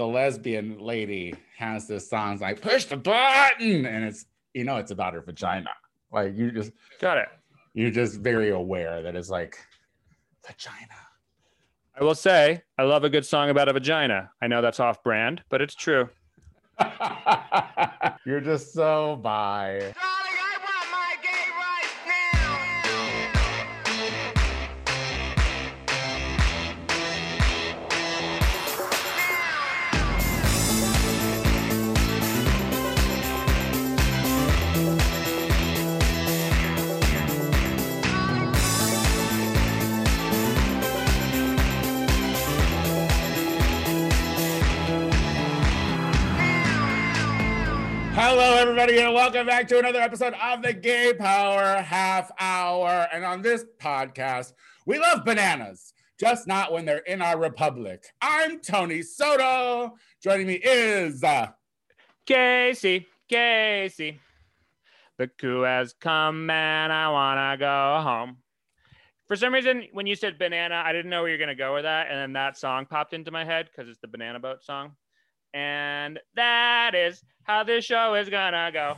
the lesbian lady has this song it's like push the button and it's you know it's about her vagina like you just Got it. you're just very aware that it's like vagina I will say, I love a good song about a vagina. I know that's off brand, but it's true. you're just so by Hello, everybody, and welcome back to another episode of the Gay Power Half Hour. And on this podcast, we love bananas, just not when they're in our republic. I'm Tony Soto. Joining me is uh, Casey, Casey. The coup has come and I wanna go home. For some reason, when you said banana, I didn't know where you're gonna go with that, and then that song popped into my head because it's the Banana Boat song. And that is how this show is gonna go.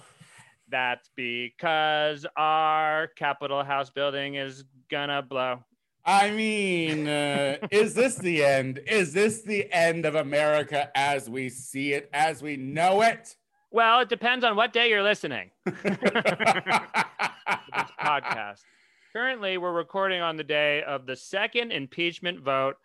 That's because our Capitol House building is gonna blow. I mean, uh, is this the end? Is this the end of America as we see it, as we know it? Well, it depends on what day you're listening. this podcast. Currently, we're recording on the day of the second impeachment vote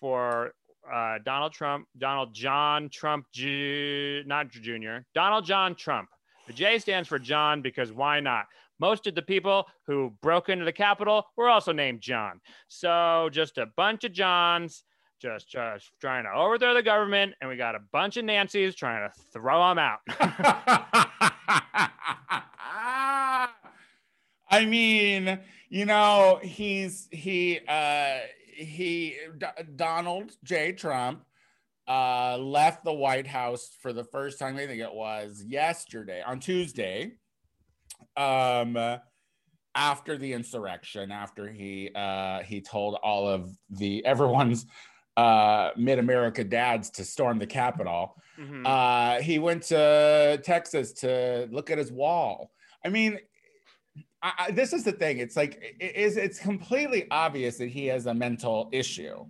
for uh, Donald Trump, Donald John Trump, Ju- not Jr., Donald John Trump. The J stands for John because why not? Most of the people who broke into the Capitol were also named John. So just a bunch of Johns just, just trying to overthrow the government, and we got a bunch of Nancy's trying to throw them out. I mean, you know, he's he uh he D- Donald J. Trump uh left the White House for the first time. I think it was yesterday on Tuesday. Um after the insurrection, after he uh he told all of the everyone's uh mid-America dads to storm the Capitol. Mhm. Uh, he went to Texas to look at his wall. I mean, I, I, this is the thing. It's like it is. It's completely obvious that he has a mental issue,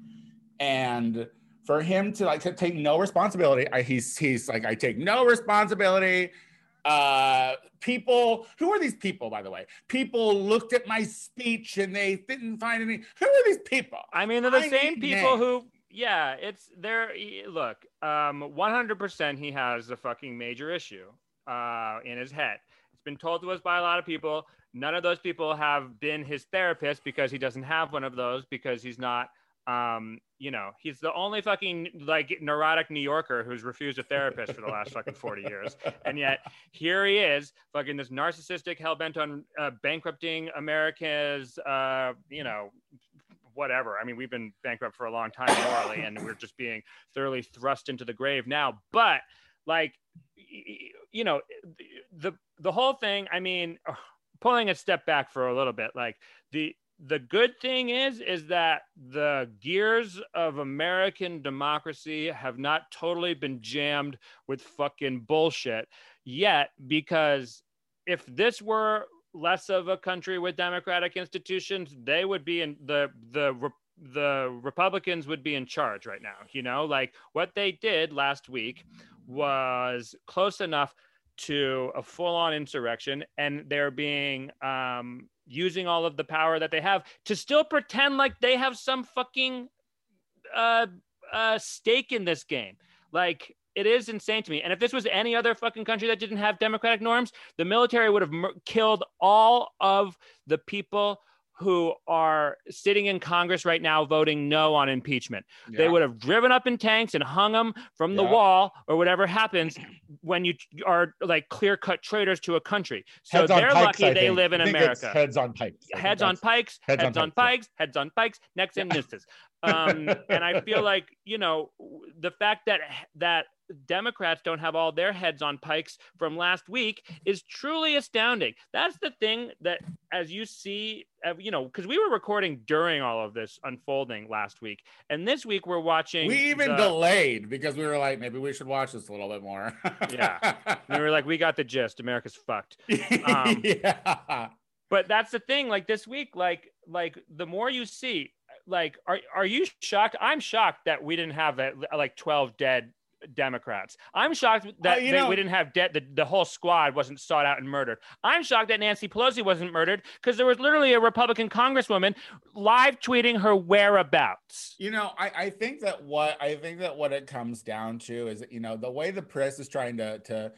and for him to like to take no responsibility, I, he's he's like I take no responsibility. Uh, people, who are these people, by the way? People looked at my speech and they didn't find any. Who are these people? I mean, they're the I same people names. who, yeah, it's they're e- look, um, 100% he has a fucking major issue uh, in his head. It's been told to us by a lot of people. None of those people have been his therapist because he doesn't have one of those because he's not, um, you know, he's the only fucking like neurotic New Yorker who's refused a therapist for the last fucking 40 years. And yet here he is, fucking this narcissistic, hell bent on uh, bankrupting America's, uh, you know, whatever. I mean, we've been bankrupt for a long time morally, and we're just being thoroughly thrust into the grave now. But like, you know, the the whole thing. I mean, pulling a step back for a little bit, like the the good thing is is that the gears of American democracy have not totally been jammed with fucking bullshit yet because if this were less of a country with democratic institutions, they would be in the the the Republicans would be in charge right now. You know, like what they did last week was close enough to a full-on insurrection, and they're being um, using all of the power that they have to still pretend like they have some fucking uh, uh, stake in this game. Like it is insane to me. And if this was any other fucking country that didn't have democratic norms, the military would have mur- killed all of the people who are sitting in Congress right now voting no on impeachment. They would have driven up in tanks and hung them from the wall or whatever happens when you are like clear cut traitors to a country. So Heads they're pikes, lucky I they think. live in I think it's America Heads on pikes. Heads on pikes, heads heads, on pikes, yeah. heads on pikes, Next and misses. Um, and I feel like you know the fact that that Democrats don't have all their heads on pikes from last week is truly astounding. That's the thing that, as you see, uh, you know, because we were recording during all of this unfolding last week, and this week we're watching. We even the- delayed because we were like, maybe we should watch this a little bit more. Yeah. and we were like, we got the gist. America's fucked. Um, yeah. But that's the thing. Like this week, like like the more you see, like, are are you shocked? I'm shocked that we didn't have uh, like 12 dead Democrats. I'm shocked that Uh, they- know- we didn't have debt. The, the whole squad wasn't sought out and murdered. I'm shocked that Nancy Pelosi wasn't murdered because there was literally a Republican congresswoman live tweeting her whereabouts. You know, I, I think that what I think that what it comes down to is, you know, the way the press is trying to to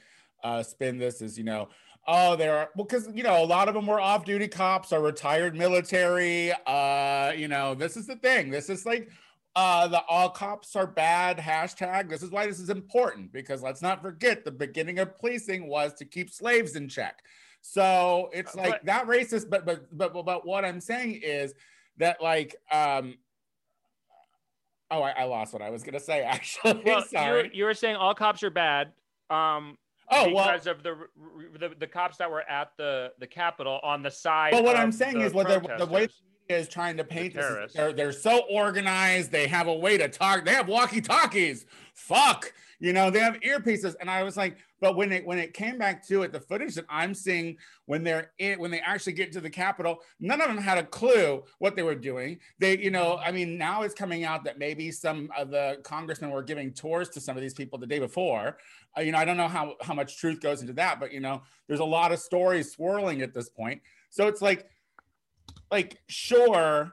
uh, spin this is, you know, oh, there are well, because you know, a lot of them were off-duty cops or retired military. Uh, you know, this is the thing. This is like uh the all cops are bad hashtag. This is why this is important because let's not forget the beginning of policing was to keep slaves in check. So it's like but- that racist, but but but but what I'm saying is that like um oh I, I lost what I was gonna say actually. Well, you Sorry. you were saying all cops are bad. Um, Oh well because of the, the the cops that were at the the Capitol on the side. But what I'm saying is what they're, the way the media is trying to paint this, they're they're so organized. They have a way to talk. They have walkie talkies. Fuck, you know they have earpieces. And I was like, but when it when it came back to it, the footage that I'm seeing when they're in when they actually get to the Capitol, none of them had a clue what they were doing. They, you know, I mean, now it's coming out that maybe some of the congressmen were giving tours to some of these people the day before. Uh, you know, I don't know how how much truth goes into that, but you know, there's a lot of stories swirling at this point. So it's like, like sure,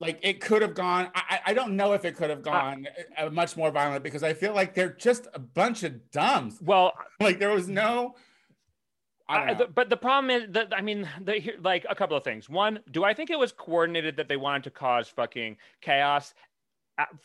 like it could have gone. I I- don't know if it could have gone uh, much more violent because I feel like they're just a bunch of dumbs. Well, Like there was no. I the- but the problem is that I mean, the, like a couple of things. One, do I think it was coordinated that they wanted to cause fucking chaos?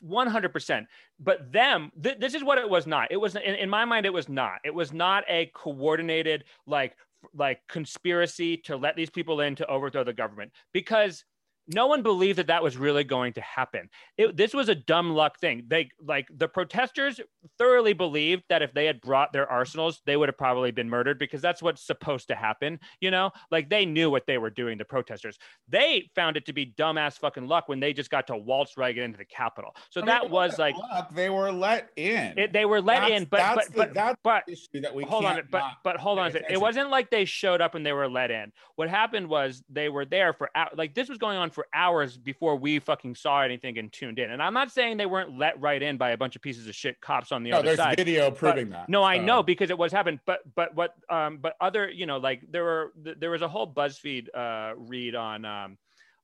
One hundred percent. But them, th- this is what it was not. It was in, in my mind, it was not. It was not a coordinated like like conspiracy to let these people in to overthrow the government. Because no one believed that that was really going to happen. It, this was a dumb luck thing. They like the protesters thoroughly believed that if they had brought their arsenals, they would have probably been murdered because that's what's supposed to happen. You know, like they knew what they were doing. The protesters, they found it to be dumbass fucking luck when they just got to waltz right into the Capitol. So I that it was like luck, they were let in. it, they were let That's- in, but that's but the- but that's but issue that we hold on, but but hold on a second. It wasn't like they showed up and they were let in. What happened was they were there for like this was going on for hours before we fucking saw anything and tuned in. And I'm not saying they weren't let right in by a bunch of pieces of shit cops on the no, other there's side. video But- proving that. No, I so. know because it was happened. But but what um but other you know like there were th- there was a whole BuzzFeed uh read on um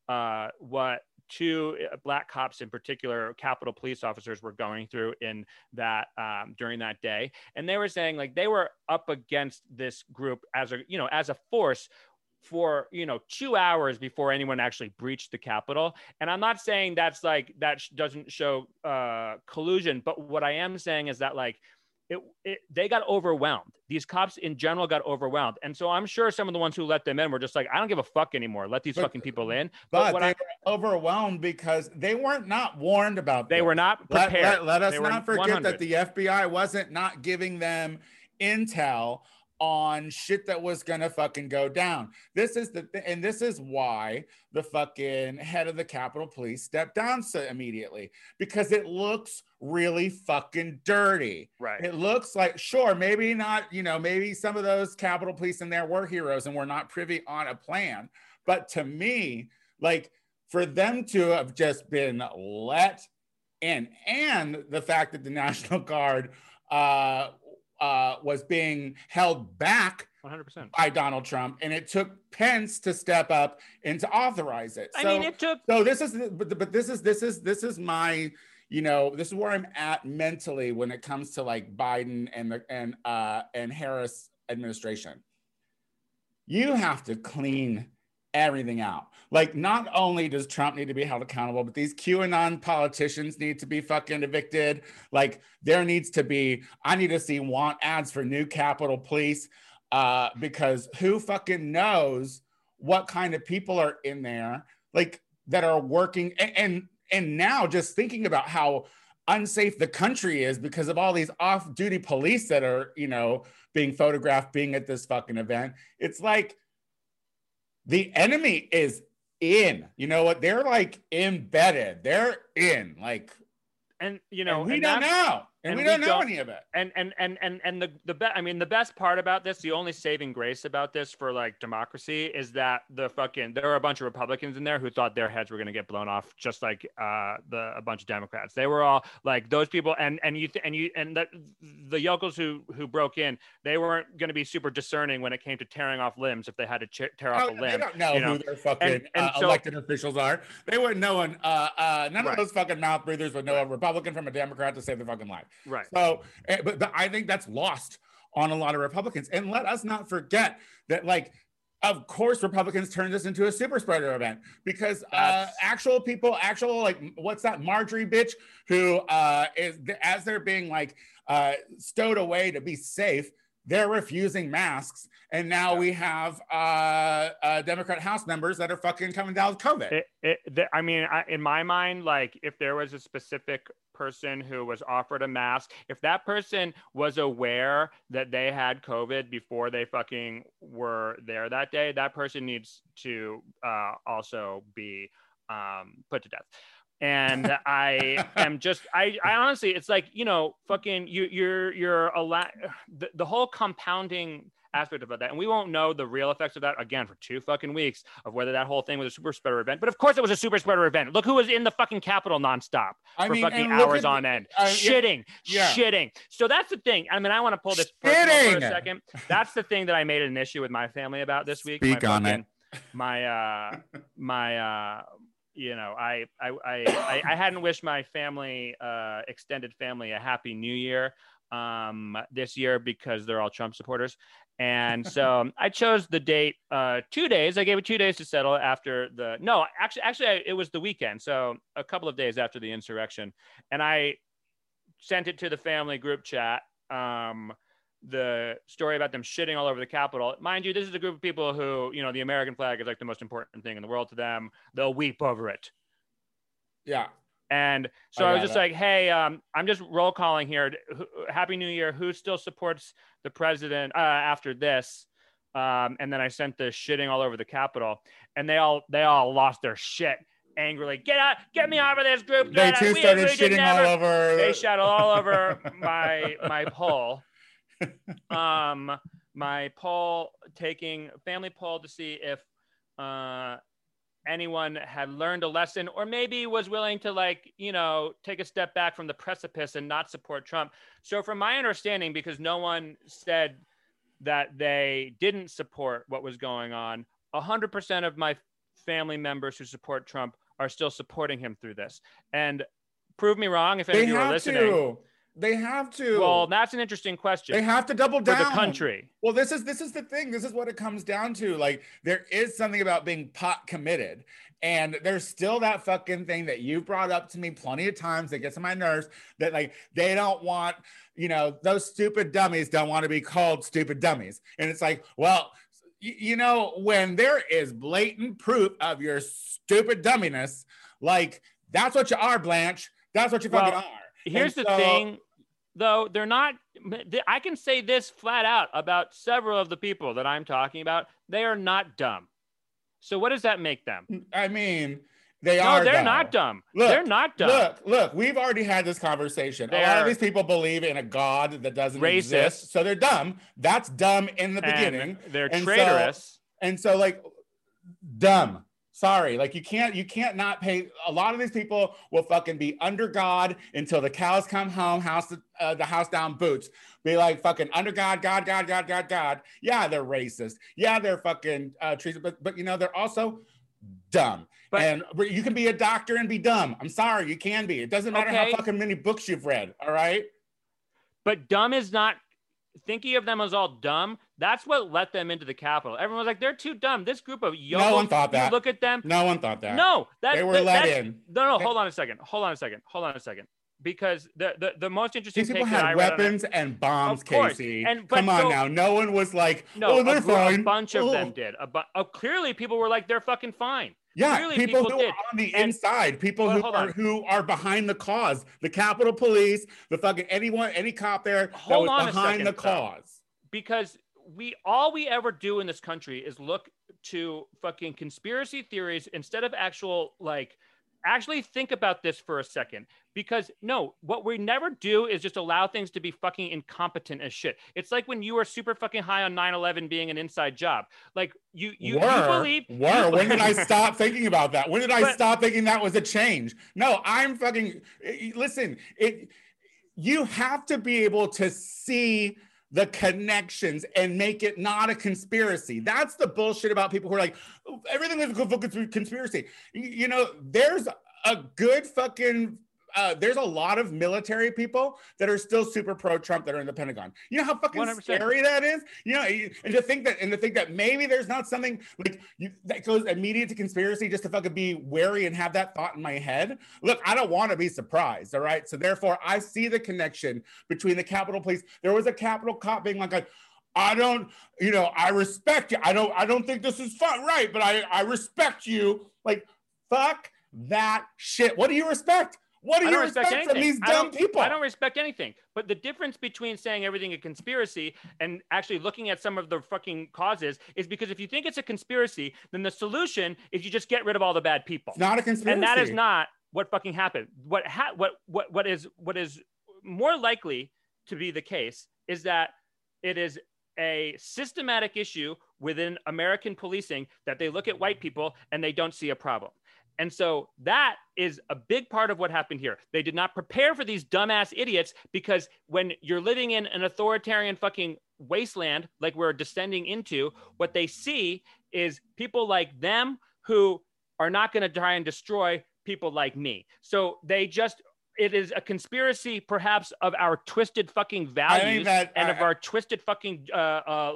uh what two uh, black cops in particular capitol police officers were going through in that um, during that day and they were saying like they were up against this group as a you know as a force for you know two hours before anyone actually breached the capitol and i'm not saying that's like that sh- doesn't show uh collusion but what i am saying is that like it, it, they got overwhelmed. These cops in general got overwhelmed, and so I'm sure some of the ones who let them in were just like, "I don't give a fuck anymore. Let these But- fucking people in." But what they I- were overwhelmed because they weren't not warned about. They this. were not Let, prepared. let, let us They not forget 100. that the FBI wasn't not giving them intel on shit that was gonna fucking go down. This is the th- and this is why the fucking head of the Capitol Police stepped down so immediately because it looks really fucking dirty. right. It looks like sure, maybe not, you know, maybe some of those Capitol Police in there were heroes and were not privy on a plan. But to me, like for them to have just been let in, and the fact that the National Guard uh, uh, was being held back 100. percent by Donald Trump, and it took Pence to step up and to authorize it. I So- mean, it took. so this is but, but this is this is this is my you know this is where i'm at mentally when it comes to like biden and the and uh and harris administration you have to clean everything out like not only does trump need to be held accountable but these qanon politicians need to be fucking evicted like there needs to be i need to see want ads for new capitol police uh because who fucking knows what kind of people are in there like that are working and and, and now just thinking about how unsafe the country is because of all these off-duty police that are, you know, being photographed being at this fucking event. It's like the enemy is in. You know what? They're like embedded. They're in. Like, and you know, and we and don't know, and, and we we don't know don't- any of it. and and and and and the the best i mean the best part about this the only saving grace about this for like democracy is that the fucking there were a bunch of republicans in there who thought their heads were going to get blown off just like uh the a bunch of democrats they were all like those people and and you th- and you and that the yokels who who broke in they weren't going to be super discerning when it came to tearing off limbs if they had to ch- tear off Oh, a they limb don't know you who their fucking And- and uh, so- elected officials are. They wouldn't know. An, uh, uh, none Right. of those fucking mouth breathers would know a Republican from a Democrat to save their fucking life. Right So, eh, but, but I think that's lost on a lot of Republicans. And let us not forget that, like, of course, Republicans turned this into a super spreader event because uh, actual people, actual like, what's that Marjorie bitch who uh, is as they're being like uh, stowed away to be safe, they're refusing masks, and now Yeah. we have uh, uh, Democrat House members that are fucking coming down with COVID. it, it, the, I mean, I, in my mind, like if there was a specific person who was offered a mask, if that person was aware that they had COVID before they fucking were there that day, that person needs to uh, also be um, put to death. And I am just, I, I honestly, it's like you know, fucking, you, you're, you're a lot, the, the whole compounding aspect of that and we won't know the real effects of that again for two fucking weeks of whether that whole thing was a super spreader event but of course it was a super spreader event look who was in the fucking Capitol nonstop I for mean, fucking hours at- on end uh, shitting yeah. shitting so that's the thing i mean i want to pull this for a Shitting. second that's the thing that i made an issue with my family about this week Speak my on it. my uh my uh you know I, I i i hadn't wished my family uh extended family a happy new year um this year because they're all trump supporters and so I chose the date uh, two days. I gave it two days to settle after the no, actually, actually, I, it was the weekend. So a couple of days after the insurrection, and I sent it to the family group chat. Um, the story about them shitting all over the Capitol. Mind you, this is a group of people who, you know, the American flag is like the most important thing in the world to them. They'll weep over it. yeah. And so I I, was just it. like, hey, um, I'm just roll calling here. Happy New Year. Who still supports the president uh, after this? Um, and then I sent the shitting all over the Capitol, and they all they all lost their shit angrily. Get out! Get me out of this group. They too started shitting all over. They shot all over my my poll. Um, my poll taking family poll to see if uh anyone had learned a lesson or maybe was willing to like you know take a step back from the precipice and not support trump. So from my understanding because no one said that they didn't support what was going on 100% of my family members who support trump are still supporting him through this. And prove me wrong if any of you are listening to. They have to. well that's an interesting question they have to double down for the country Well, this is this is the thing. This is what it comes down to. Like there is something about being pot committed. And there's still that fucking thing that you brought up to me plenty of times that gets on my nerves that like they don't want, you know, those stupid dummies don't want to be called stupid dummies. And it's like, well, y- you know, when there is blatant proof of your stupid dumminess, like that's what you are, Blanche. That's what you fucking Well, are. Here's And the thing, though, they're not. I can say this flat out about several of the people that I'm talking about. They are not dumb. So what does that make them? I mean, they No, are. they're though. not dumb. Look, they're not dumb. Look, look, we've already had this conversation. They a lot of these people believe in a God that doesn't Racist. exist. So they're dumb. That's dumb in the and beginning. they're And so- traitorous. And so like dumb. Sorry, like you can't you can't not pay. A lot of these people will fucking be under God until the cows come home, house uh, the house down boots. Be like fucking under God, God, God, God, God, God. Yeah, they're racist. Yeah, they're fucking uh, treason, but but you know they're also dumb. But- and you can be a doctor and be dumb. I'm sorry, you can be. It doesn't matter Okay. how fucking many books you've read. All right. But dumb is not thinking of them as all dumb. That's what let them into the Capitol. Everyone was like, they're too dumb. This group of yokels, one thought that. look at them. No one thought that. No, that, they were that- let in. No, no, They- hold on a second. Hold on a second. Hold on a second. Because the the, the most interesting These people take that I had on weapons and bombs, Casey. And- but Come on so- now. No one was like, No, oh, they're a fine. bunch of Oh. them did. A bu- oh, clearly, people were like, "They're fucking fine." Yeah, Clearly people, people who did. are on the And- inside, people Well, who are on. who are behind the cause, the Capitol Police, the fucking anyone, any cop there that was on behind second, the cause. because we all we ever do in this country is look to fucking conspiracy theories instead of actual like actually think about this for a second because no what we never do is just allow things to be fucking incompetent as shit it's like when you were super fucking high on 9-11 being an inside job like you you, were, you believe were. when did I stop thinking about that? When did I But- stop thinking that was a change? No, I'm fucking eh, listen, it you have to be able to see the connections and make it not a conspiracy. That's the bullshit about people who are like, "Oh, everything is a conspiracy. You know, there's a good fucking uh, there's a lot of military people that are still super pro Trump that are in the Pentagon. You know how fucking 100%. scary that is. You know, and to think that and to think that maybe there's not something like you that goes immediate to conspiracy just to fucking be wary and have that thought in my head. Look, I don't want to be surprised. All right, so therefore I see the connection between the Capitol Police. There was a Capitol cop being like a. I don't, you know, I respect you. I don't, I don't think this is fun, right? But I, I respect you. Like, fuck that shit. What do you respect? What do you respect, respect from these dumb people? I don't respect anything. But the difference between saying everything a conspiracy and actually looking at some of the fucking causes is because if you think it's a conspiracy, then the solution is you just get rid of all the bad people. It's not a conspiracy. and that is not what fucking happened. What ha- what what what is what is more likely to be the case is that it is a systematic issue within American policing that they look at white people and they don't see a problem. And so that is a big part of what happened here. They did not prepare for these dumbass idiots because when you're living in an authoritarian fucking wasteland like we're descending into, what they see is people like them who are not going to try and destroy people like me. So they just it is a conspiracy perhaps of our twisted fucking values that- and I- of our twisted fucking uh, uh,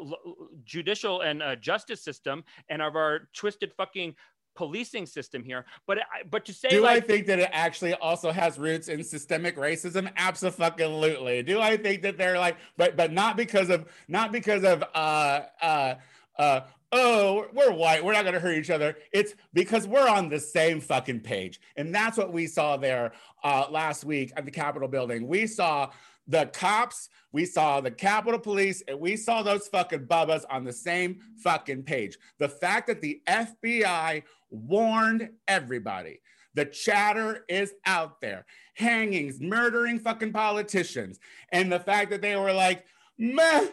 judicial and uh, justice system and of our twisted fucking policing system here but but to say Do like I think that it actually also has roots in systemic racism? Absolutely. Do I think that they're like, but but not because of not because of uh uh uh oh we're white we're not going to hurt each other. It's because we're on the same fucking page, and that's what we saw there uh, last week at the Capitol building. We saw the cops, we saw the Capitol Police, and we saw those fucking bubbas on the same fucking page. The fact that the FBI warned everybody. The chatter is out there. Hangings, murdering fucking politicians. And the fact that they were like, meh,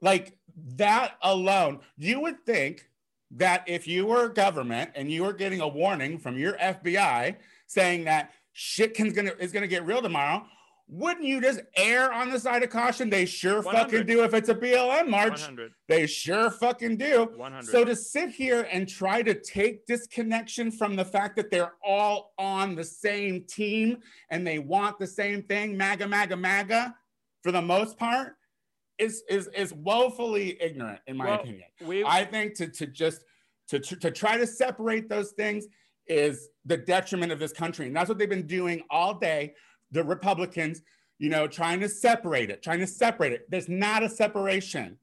like that alone, you would think that if you were government and you were getting a warning from your FBI saying that shit can, gonna, is gonna get real tomorrow, wouldn't you just err on the side of caution? They sure 100. fucking do if it's a BLM march. 100 They sure fucking do. 100 So to sit here and try to take disconnection from the fact that they're all on the same team and they want the same thing, MAGA, MAGA, MAGA, for the most part, is is is woefully ignorant, in my Well, opinion. we I think to to just to to to try to separate those things is the detriment of this country, and that's what they've been doing all day. The Republicans, you know, trying to separate it, trying to separate it. There's not a separation.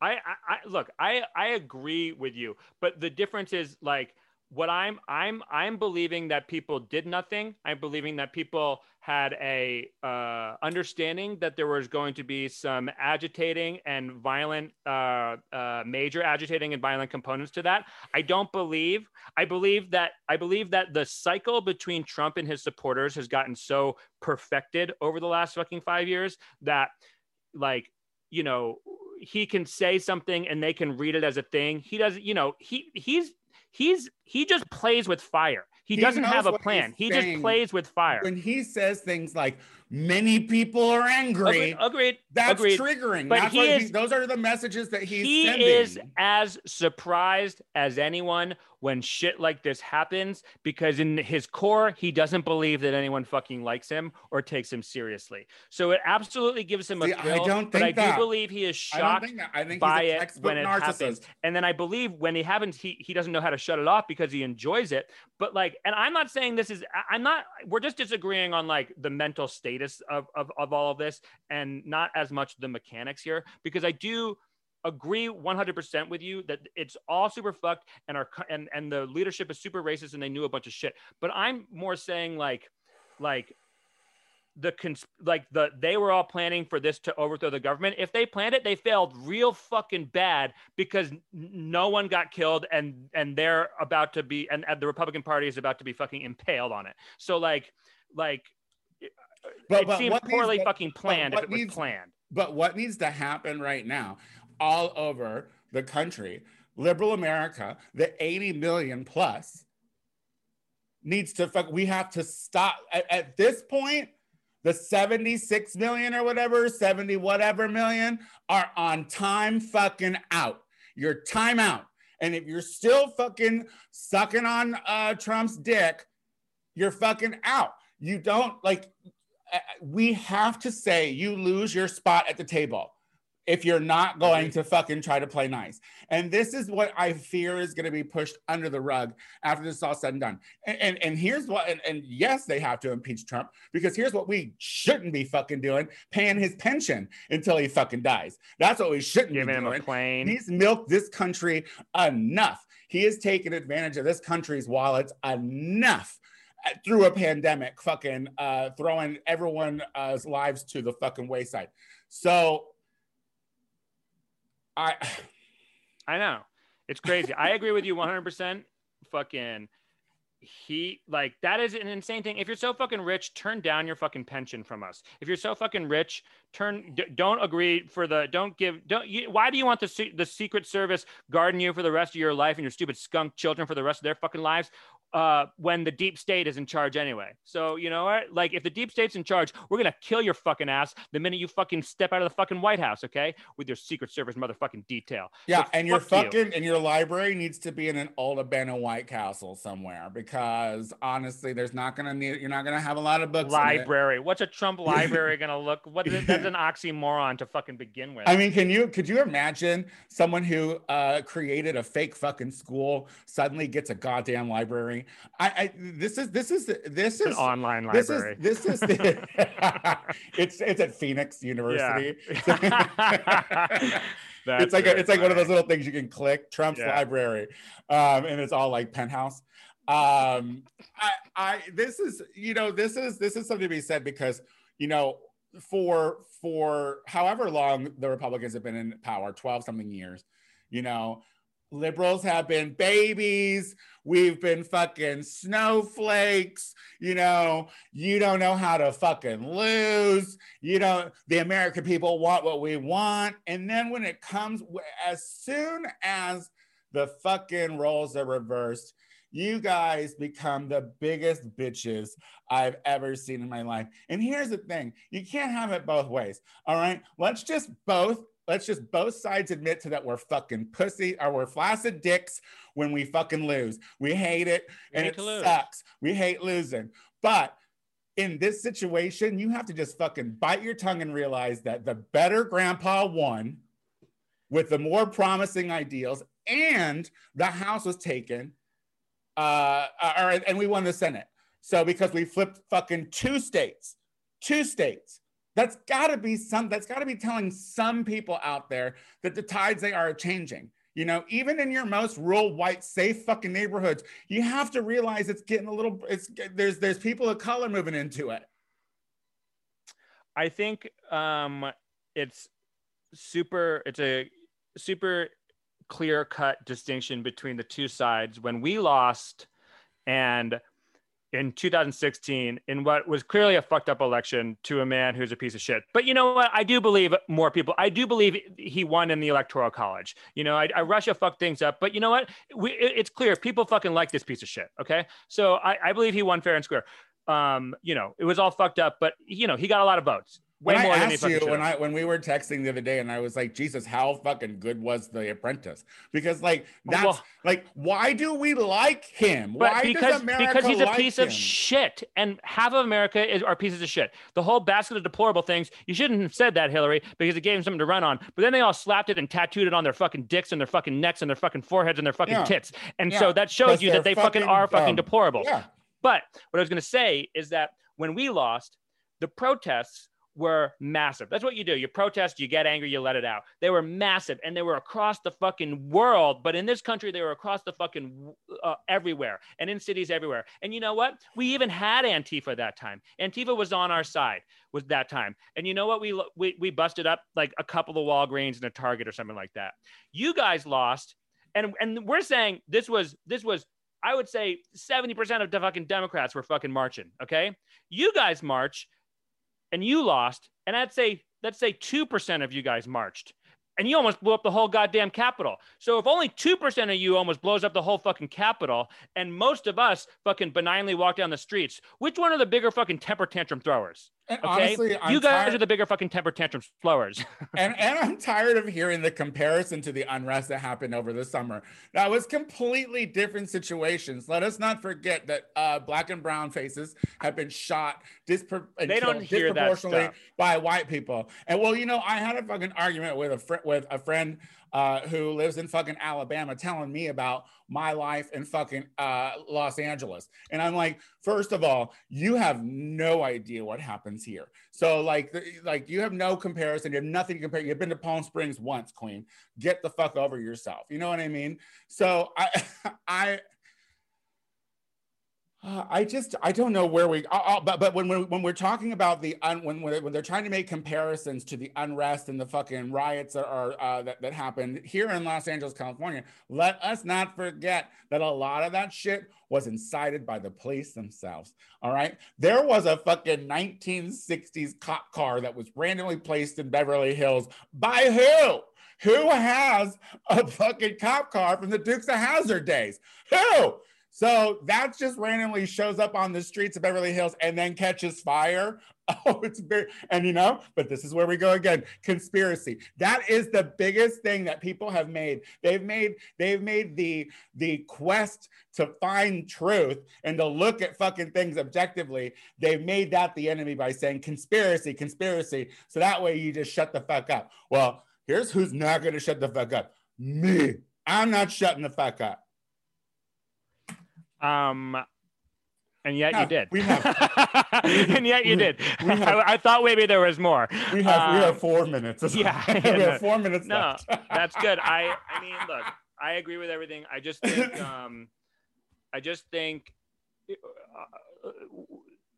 I, I, I look, I, I agree with you, but the difference is like what I'm, I'm, I'm believing that people did nothing. I'm believing that people had a uh, understanding that there was going to be some agitating and violent, uh, uh, major agitating and violent components to that. I don't believe. I believe that I believe that the cycle between Trump and his supporters has gotten so perfected over the last fucking five years that, like, you know, he can say something and they can read it as a thing. He doesn't, you know, he he's he's he just plays with fire. He, He doesn't have a plan. He saying. just plays with fire. When he says things like "many people are angry," Agreed. Agreed. that's agreed. triggering. But that's he is- those are the messages that he's he sending. is as surprised as anyone when shit like this happens because in his core he doesn't believe that anyone fucking likes him or takes him seriously so it absolutely gives him a See, I thrill don't but i think do believe he is I don't shocked think. I think by it when it narcissist. happens and then i believe when he happens he, he doesn't know how to shut it off because he enjoys it but like and i'm not saying this is I- i'm not we're just disagreeing on like the mental status of, of, of all of this and not as much the mechanics here because i do agree 100% with you that it's all super fucked and our and and the leadership is super racist and they knew a bunch of shit. But I'm more saying like like the cons- like the they were all planning for this to overthrow the government. If they planned it, they failed real fucking bad because no one got killed and and they're about to be and, and the Republican Party is about to be fucking impaled on it. So like like But- it but seemed what needs poorly to- fucking planned if it was planned. But what needs to happen right now, all over the country, liberal America, the 80 million plus, needs to fuck. We have to stop at, at this point. The 76 million or whatever, 70 whatever million are on time fucking out. Your time out. And if you're still fucking sucking on uh, Trump's dick, you're fucking out. You don't like, we have to say you lose your spot at the table if you're not going to fucking try to play nice. And this is what I fear is going to be pushed under the rug after this is all said and done. And, and, and here's what, and, and yes, they have to impeach Trump because here's what we shouldn't be fucking doing paying his pension until he fucking dies. That's what we shouldn't Giving be him doing. a plane. He's milked this country enough. He has taken advantage of this country's wallets enough through a pandemic, fucking uh, throwing everyone's lives to the fucking wayside. So, I I know. It's crazy. I agree with you 100%. Fucking he like that is an insane thing. If you're so fucking rich, turn down your fucking pension from us. If you're so fucking rich, turn d- don't agree for the don't give don't you, why do you want the the secret service guarding you for the rest of your life and your stupid skunk children for the rest of their fucking lives? Uh, when the deep state is in charge anyway. So you know what? Like if the deep state's in charge, we're gonna kill your fucking ass the minute you fucking step out of the fucking White House, okay? With your Secret Service motherfucking detail. yeah, So and your fuck you. fucking and your library needs to be in an old abandoned White Castle somewhere because honestly, there's not gonna need you're not gonna have a lot of books. library. What's a Trump library gonna look? What is that's an oxymoron to fucking begin with. I mean, can you could you imagine someone who uh, created a fake fucking school suddenly gets a goddamn library? I, I this is this is this is online this library. is this is the, it's it's at Phoenix University. That's it's like a, it's like one of those little things you can click Trump's Yeah. library, um, and it's all like penthouse. Um, I, I this is you know this is this is something to be said because you know for for however long the Republicans have been in power, twelve something years, you know. Liberals have been babies. We've been fucking snowflakes. You know, you don't know how to fucking lose you know the american people want what we want and then when it comes as soon as the fucking roles are reversed you guys become the biggest bitches i've ever seen in my life and here's the thing you can't have it both ways all right let's just both let's just both sides admit to that we're fucking pussy or we're flaccid dicks when we fucking lose. We hate it We and hate it sucks. We hate losing. But in this situation, you have to just fucking bite your tongue and realize that the better grandpa won with the more promising ideals, and the House was taken, uh, or, and we won the Senate. So because we flipped fucking two states, two states, that's got to be some. That's got to be telling some people out there that the tides they are changing. You know, even in your most rural, white, safe fucking neighborhoods, you have to realize it's getting a little. It's there's there's people of color moving into it. I think um, it's super. It's a super clear cut distinction between the two sides. When we lost, and in 2016, in what was clearly a fucked up election to a man who's a piece of shit. But you know what? I do believe more people. I do believe he won in the electoral college. You know, I, I Russia fucked things up. But you know what? We, it- it's clear people fucking like this piece of shit. Okay, so I, I believe he won fair and square. Um, you know, it was all fucked up, but you know, he got a lot of votes. Way when I asked you when. I when we were texting the other day, and I was like, Jesus, how fucking good was The Apprentice? Because like oh, that's Well- like, why do we like him? Why because does America because he's a like piece him? of shit, and half of America is are pieces of shit. The whole basket of deplorable things. You shouldn't have said that, Hillary, because it gave him something to run on. But then they all slapped it and tattooed it on their fucking dicks and their fucking necks and their fucking foreheads and their fucking Yeah. tits. And Yeah, so that shows you that they're fucking, fucking are fucking dumb. deplorable. yeah, But what I was going to say is that when we lost, the protests were massive. That's what you do. You protest, you get angry, you let it out. They were massive and they were across the fucking world. But in this country, they were across the fucking uh, everywhere and in cities everywhere. And you know what? We even had Antifa that time. Antifa was on our side was that time. And you know what? We, we, we busted up like a couple of Walgreens and a Target or something like that. You guys lost. And, and we're saying this was, this was I would say 70% of the fucking Democrats were fucking marching. Okay. You guys march and you lost, and I'd say let's say 2% of you guys marched and you almost blew up the whole goddamn Capitol. So if only 2% of you almost blows up the whole fucking Capitol, and most of us fucking benignly walk down the streets, which one are the bigger fucking temper tantrum throwers? And Okay, honestly, I'm you guys tired- are the bigger fucking temper tantrum throwers. and and I'm tired of hearing the comparison to the unrest that happened over the summer. That was completely different situations. Let us not forget that uh, black and brown faces have been shot dispro- They don't hear that disproportionately stuff. by white people. And well, you know, I had a fucking argument with a friend with a friend uh, who lives in fucking Alabama, telling me about my life in fucking uh, Los Angeles, and I'm like, first of all, you have no idea what happens here. So like, like you have no comparison. You have nothing to compare. You've been to Palm Springs once, Queen. Get the fuck over yourself. You know what I mean? So I, I. Uh, I just I don't know where we i i but but when we're when we're talking about the un, when when when they're trying to make comparisons to the unrest and the fucking riots that are uh, that that happened here in Los Angeles, California, let us not forget that a lot of that shit was incited by the police themselves. All right, there was a fucking 1960s cop car that was randomly placed in Beverly Hills by who? Who has a fucking cop car from the Dukes of Hazzard days? Who? So that just randomly shows up on the streets of Beverly Hills and then catches fire. Oh, it's very, and you know, but this is where we go again conspiracy. That is the biggest thing that people have made. They've made, they've made the, the quest to find truth and to look at fucking things objectively. They've made that the enemy by saying conspiracy, conspiracy. So that way you just shut the fuck up. Well, here's who's not going to shut the fuck up me. I'm not shutting the fuck up. Um, and yet you did. we have- and yet you we- did. we have- I, I thought maybe there was more. We have we Um, have four minutes. yeah, we no, have four minutes no, left. That's good. I I mean, look, I agree with everything. I just think um, I just think uh,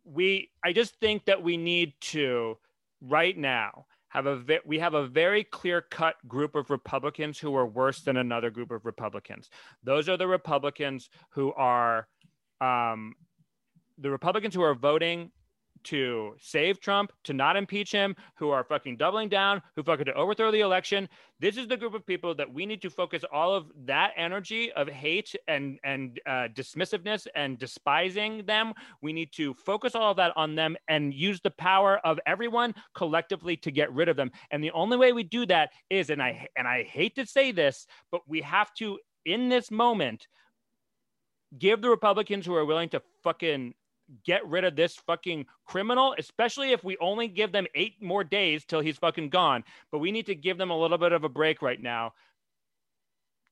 we. I just think that we need to right now have a ve- we have a very clear cut group of Republicans who are worse than another group of Republicans. Those are the Republicans who are um, the Republicans who are voting to save Trump, to not impeach him, who are fucking doubling down, who fucking to overthrow the election. This is the group of people that we need to focus all of that energy of hate and and uh, dismissiveness and despising them. We need to focus all of that on them and use the power of everyone collectively to get rid of them. And the only way we do that is, and I and I hate to say this, but we have to in this moment give the Republicans who are willing to fucking get rid of this fucking criminal, especially if we only give them eight more days till he's fucking gone. But we need to give them a little bit of a break right now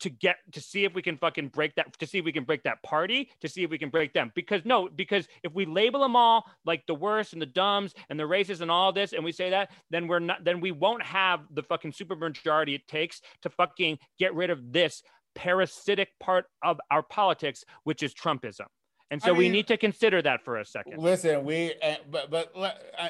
to get to see if we can fucking break that to see if we can break that party to see if we can break them because no because if we label them all like the worst and the dumbs and the racists and all this and we say that then we're not then we won't have the fucking super majority it takes to fucking get rid of this parasitic part of our politics which is trumpism and so I we need to consider that for a second Listen, we uh, but but uh,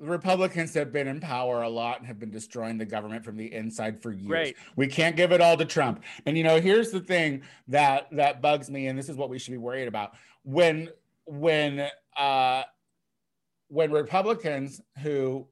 Republicans have been in power a lot and have been destroying the government from the inside for years. Great. We can't give it all to Trump. And you know, here's the thing that that bugs me, and this is what we should be worried about when when uh when Republicans who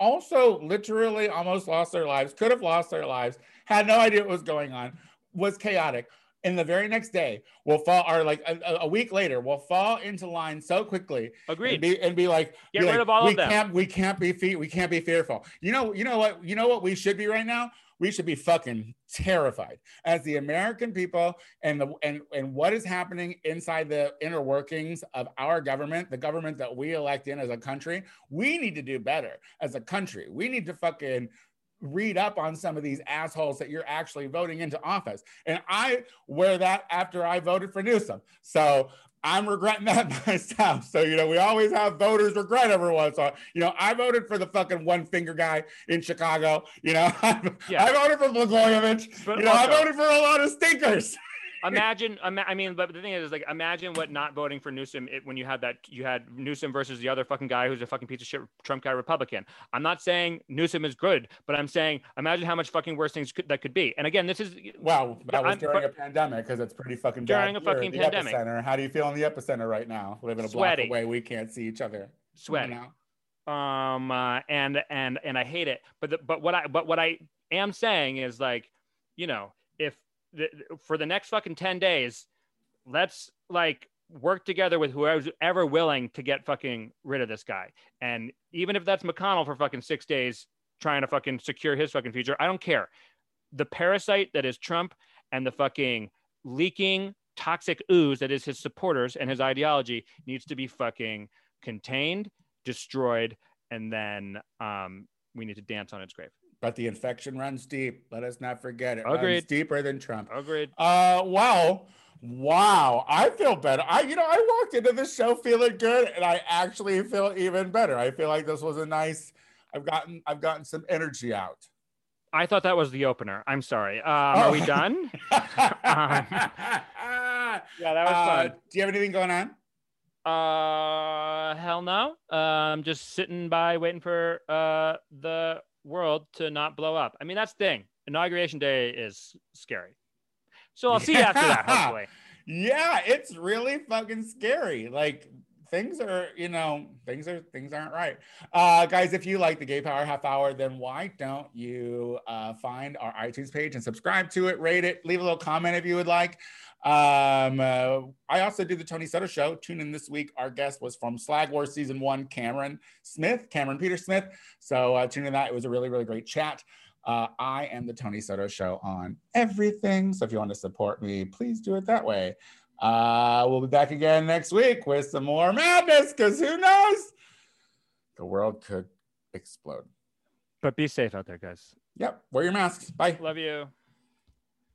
also literally almost lost their lives, could have lost their lives, had no idea what was going on, was chaotic. And the very next day, will fall, or like a, a- week later, will fall into line so quickly and agreed be, and be like, Get be rid like, of all we of them." Can't, we can't be fe- we can't be fearful. You know, you know what, you know what we should be right now. We should be fucking terrified as the American people and the and and what is happening inside the inner workings of our government, the government that we elect in as a country. We need to do better as a country. We need to fucking read up on some of these assholes that you're actually voting into office. And I wear that after I voted for Newsom. So I'm regretting that myself. So, you know, we always have voters regret every once. So, you know, I voted for the fucking one finger guy in Chicago. You know, yeah. I voted for Blagojevich. you know, also, I voted for a lot of stinkers. imagine, I mean, but the thing is, like, imagine what not voting for Newsom it, when you had that, you had Newsom versus the other fucking guy who's a fucking piece of shit Trump guy Republican. I'm not saying Newsom is good, but I'm saying imagine how much fucking worse things could, that could be. And again, this is wow, that was I'm, during a pandemic because it's pretty fucking during a fucking the pandemic. Epicenter. How do you feel in the epicenter right now? Living a block away, we can't see each other. Sweaty. You know? Um, uh, and and and I hate it. But the, but what I but what I am saying is like, you know, if for the next fucking 10 days, let's like work together with whoever's ever willing to get fucking rid of this guy. And even if that's McConnell for fucking six days trying to fucking secure his fucking future, I don't care. The parasite that is Trump and the fucking leaking toxic ooze that is his supporters and his ideology needs to be fucking contained, destroyed, and then um, we need to dance on its grave but the infection runs deep. Let us not forget it. Agreed. Runs deeper than Trump. Agreed. Uh, wow. Wow, I feel better. I, you know, I walked into the show feeling good, and I actually feel even better. I feel like this was a nice. I've gotten, I've gotten some energy out. I thought that was the opener. I'm sorry. Um, oh. Are we done? um, yeah, that was uh, fun. Do you have anything going on? Uh, hell no. Uh, I'm just sitting by waiting for uh the world to not blow up. I mean, that's the thing. Inauguration day is scary. So I'll see you after that, hopefully. Yeah, it's really fucking scary. Like things are, you know, things are things aren't right. Uh guys, if you like the Gay Power Half Hour, then why don't you uh find our iTunes page and subscribe to it, rate it, leave a little comment if you would like. Um, uh, I also do the Tony Soto show. Tune in this week. Our guest was from Slag War season one, Cameron Smith, Cameron Peter Smith. So uh, tune in that. It was a really, really great chat. Uh, I am the Tony Soto show on everything. So if you want to support me, please do it that way. Uh, we'll be back again next week with some more madness because who knows? The world could explode. But be safe out there, guys. Yep. Wear your masks. Bye. Love you.